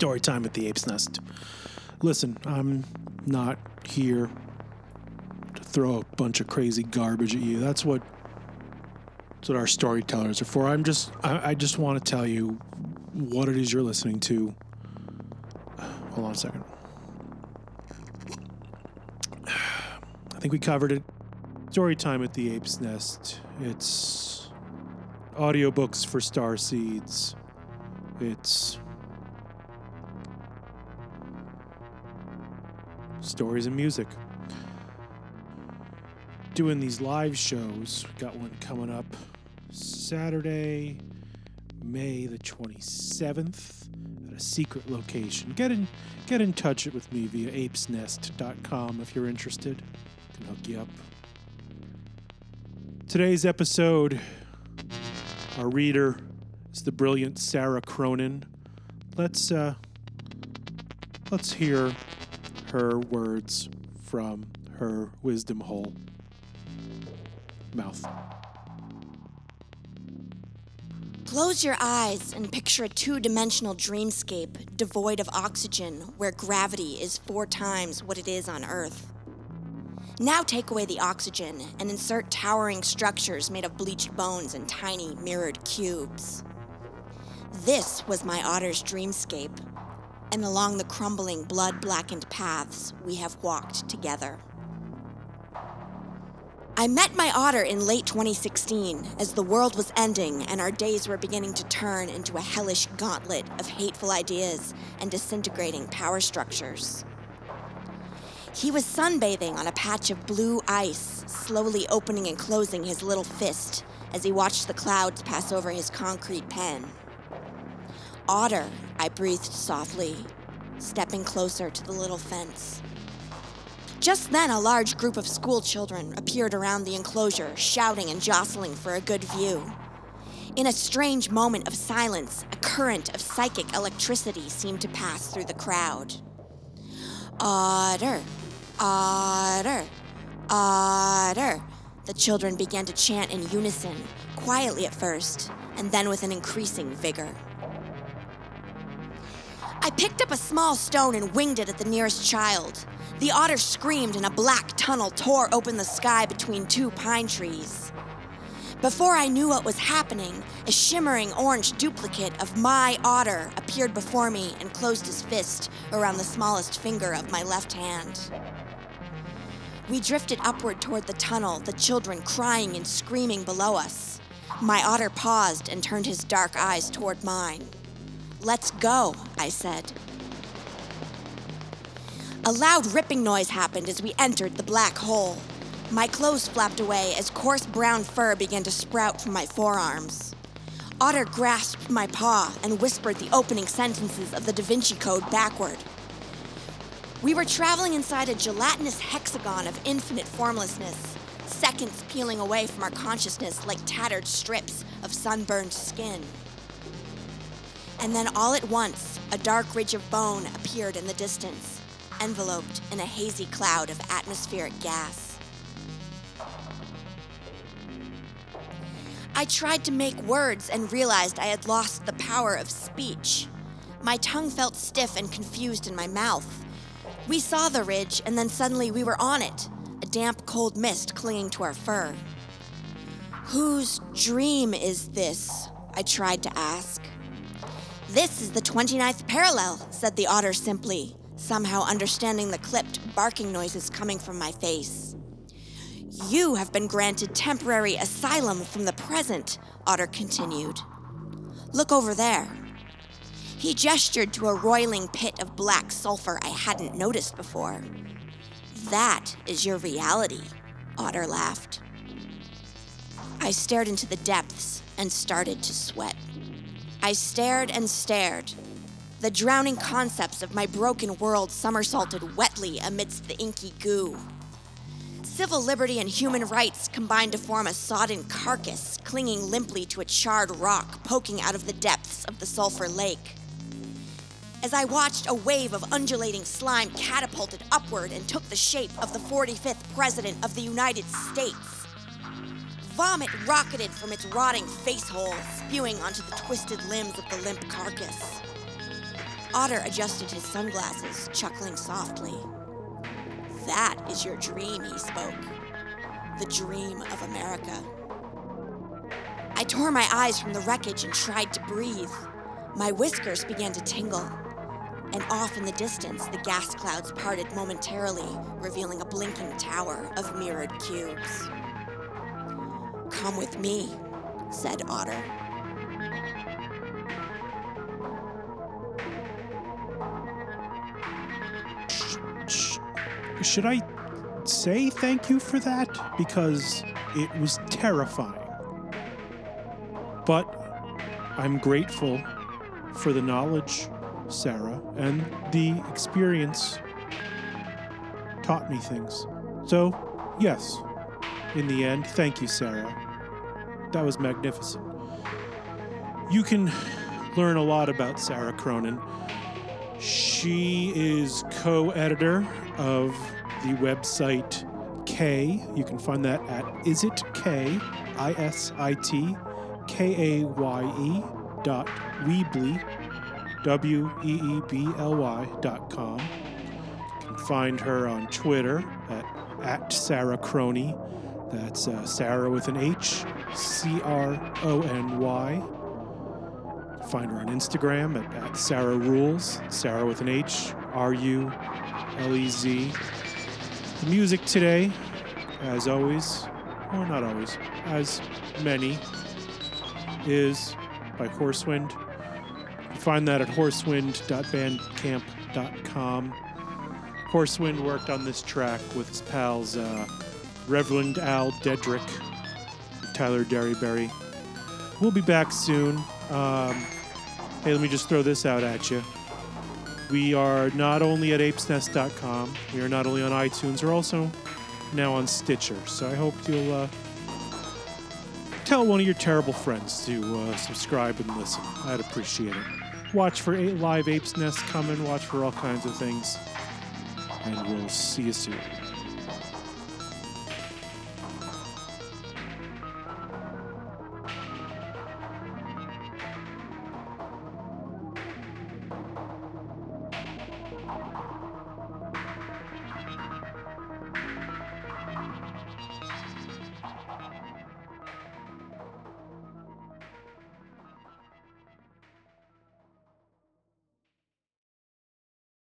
Story time at the Ape's Nest. Listen, I'm not here to throw a bunch of crazy garbage at you. That's what that's what our storytellers are for. I'm just I, I just want to tell you what it is you're listening to. Hold on a second. I think we covered it. Story time at the Ape's Nest. It's audiobooks for star seeds. It's stories and music. Doing these live shows. Got one coming up Saturday, May the 27th at a secret location. Get in get in touch with me via apesnest.com if you're interested. I can hook you up. Today's episode our reader is the brilliant Sarah Cronin. Let's uh let's hear her words from her wisdom hole mouth. Close your eyes and picture a two dimensional dreamscape devoid of oxygen where gravity is four times what it is on Earth. Now take away the oxygen and insert towering structures made of bleached bones and tiny mirrored cubes. This was my otter's dreamscape, and along the crumbling, blood blackened paths we have walked together. I met my otter in late 2016 as the world was ending and our days were beginning to turn into a hellish gauntlet of hateful ideas and disintegrating power structures. He was sunbathing on a patch of blue ice, slowly opening and closing his little fist as he watched the clouds pass over his concrete pen. Otter, I breathed softly, stepping closer to the little fence. Just then, a large group of school children appeared around the enclosure, shouting and jostling for a good view. In a strange moment of silence, a current of psychic electricity seemed to pass through the crowd. Otter, otter, otter. The children began to chant in unison, quietly at first, and then with an increasing vigor. I picked up a small stone and winged it at the nearest child. The otter screamed, and a black tunnel tore open the sky between two pine trees. Before I knew what was happening, a shimmering orange duplicate of my otter appeared before me and closed his fist around the smallest finger of my left hand. We drifted upward toward the tunnel, the children crying and screaming below us. My otter paused and turned his dark eyes toward mine. Let's go, I said. A loud ripping noise happened as we entered the black hole. My clothes flapped away as coarse brown fur began to sprout from my forearms. Otter grasped my paw and whispered the opening sentences of the Da Vinci Code backward. We were traveling inside a gelatinous hexagon of infinite formlessness, seconds peeling away from our consciousness like tattered strips of sunburned skin. And then all at once, a dark ridge of bone appeared in the distance enveloped in a hazy cloud of atmospheric gas. I tried to make words and realized I had lost the power of speech. My tongue felt stiff and confused in my mouth. We saw the ridge, and then suddenly we were on it, a damp, cold mist clinging to our fur. Whose dream is this? I tried to ask. This is the 29th parallel, said the otter simply somehow understanding the clipped, barking noises coming from my face. You have been granted temporary asylum from the present, Otter continued. Look over there. He gestured to a roiling pit of black sulfur I hadn't noticed before. That is your reality, Otter laughed. I stared into the depths and started to sweat. I stared and stared, the drowning concepts of my broken world somersaulted wetly amidst the inky goo. Civil liberty and human rights combined to form a sodden carcass, clinging limply to a charred rock poking out of the depths of the sulfur lake. As I watched, a wave of undulating slime catapulted upward and took the shape of the 45th President of the United States. Vomit rocketed from its rotting face hole, spewing onto the twisted limbs of the limp carcass. Otter adjusted his sunglasses, chuckling softly. That is your dream, he spoke. The dream of America. I tore my eyes from the wreckage and tried to breathe. My whiskers began to tingle. And off in the distance, the gas clouds parted momentarily, revealing a blinking tower of mirrored cubes. Come with me, said Otter. Should I say thank you for that? Because it was terrifying. But I'm grateful for the knowledge, Sarah, and the experience taught me things. So, yes, in the end, thank you, Sarah. That was magnificent. You can learn a lot about Sarah Cronin. She is co editor of the website K. You can find that at Isit K, I S I T K A Y E dot Weebly, W E E B L Y dot com. You can find her on Twitter at, at Sarah Crony. That's uh, Sarah with an H, C R O N Y. Find her on Instagram at, at Sarah Rules, Sarah with an H, R U L E Z. The music today, as always, or not always, as many, is by Horsewind. You find that at horsewind.bandcamp.com. Horsewind worked on this track with his pals uh, Reverend Al Dedrick Tyler Derryberry. We'll be back soon. Um, hey, let me just throw this out at you. We are not only at apesnest.com, we are not only on iTunes, we're also now on Stitcher. So I hope you'll uh, tell one of your terrible friends to uh, subscribe and listen. I'd appreciate it. Watch for live Apes Nest coming, watch for all kinds of things, and we'll see you soon.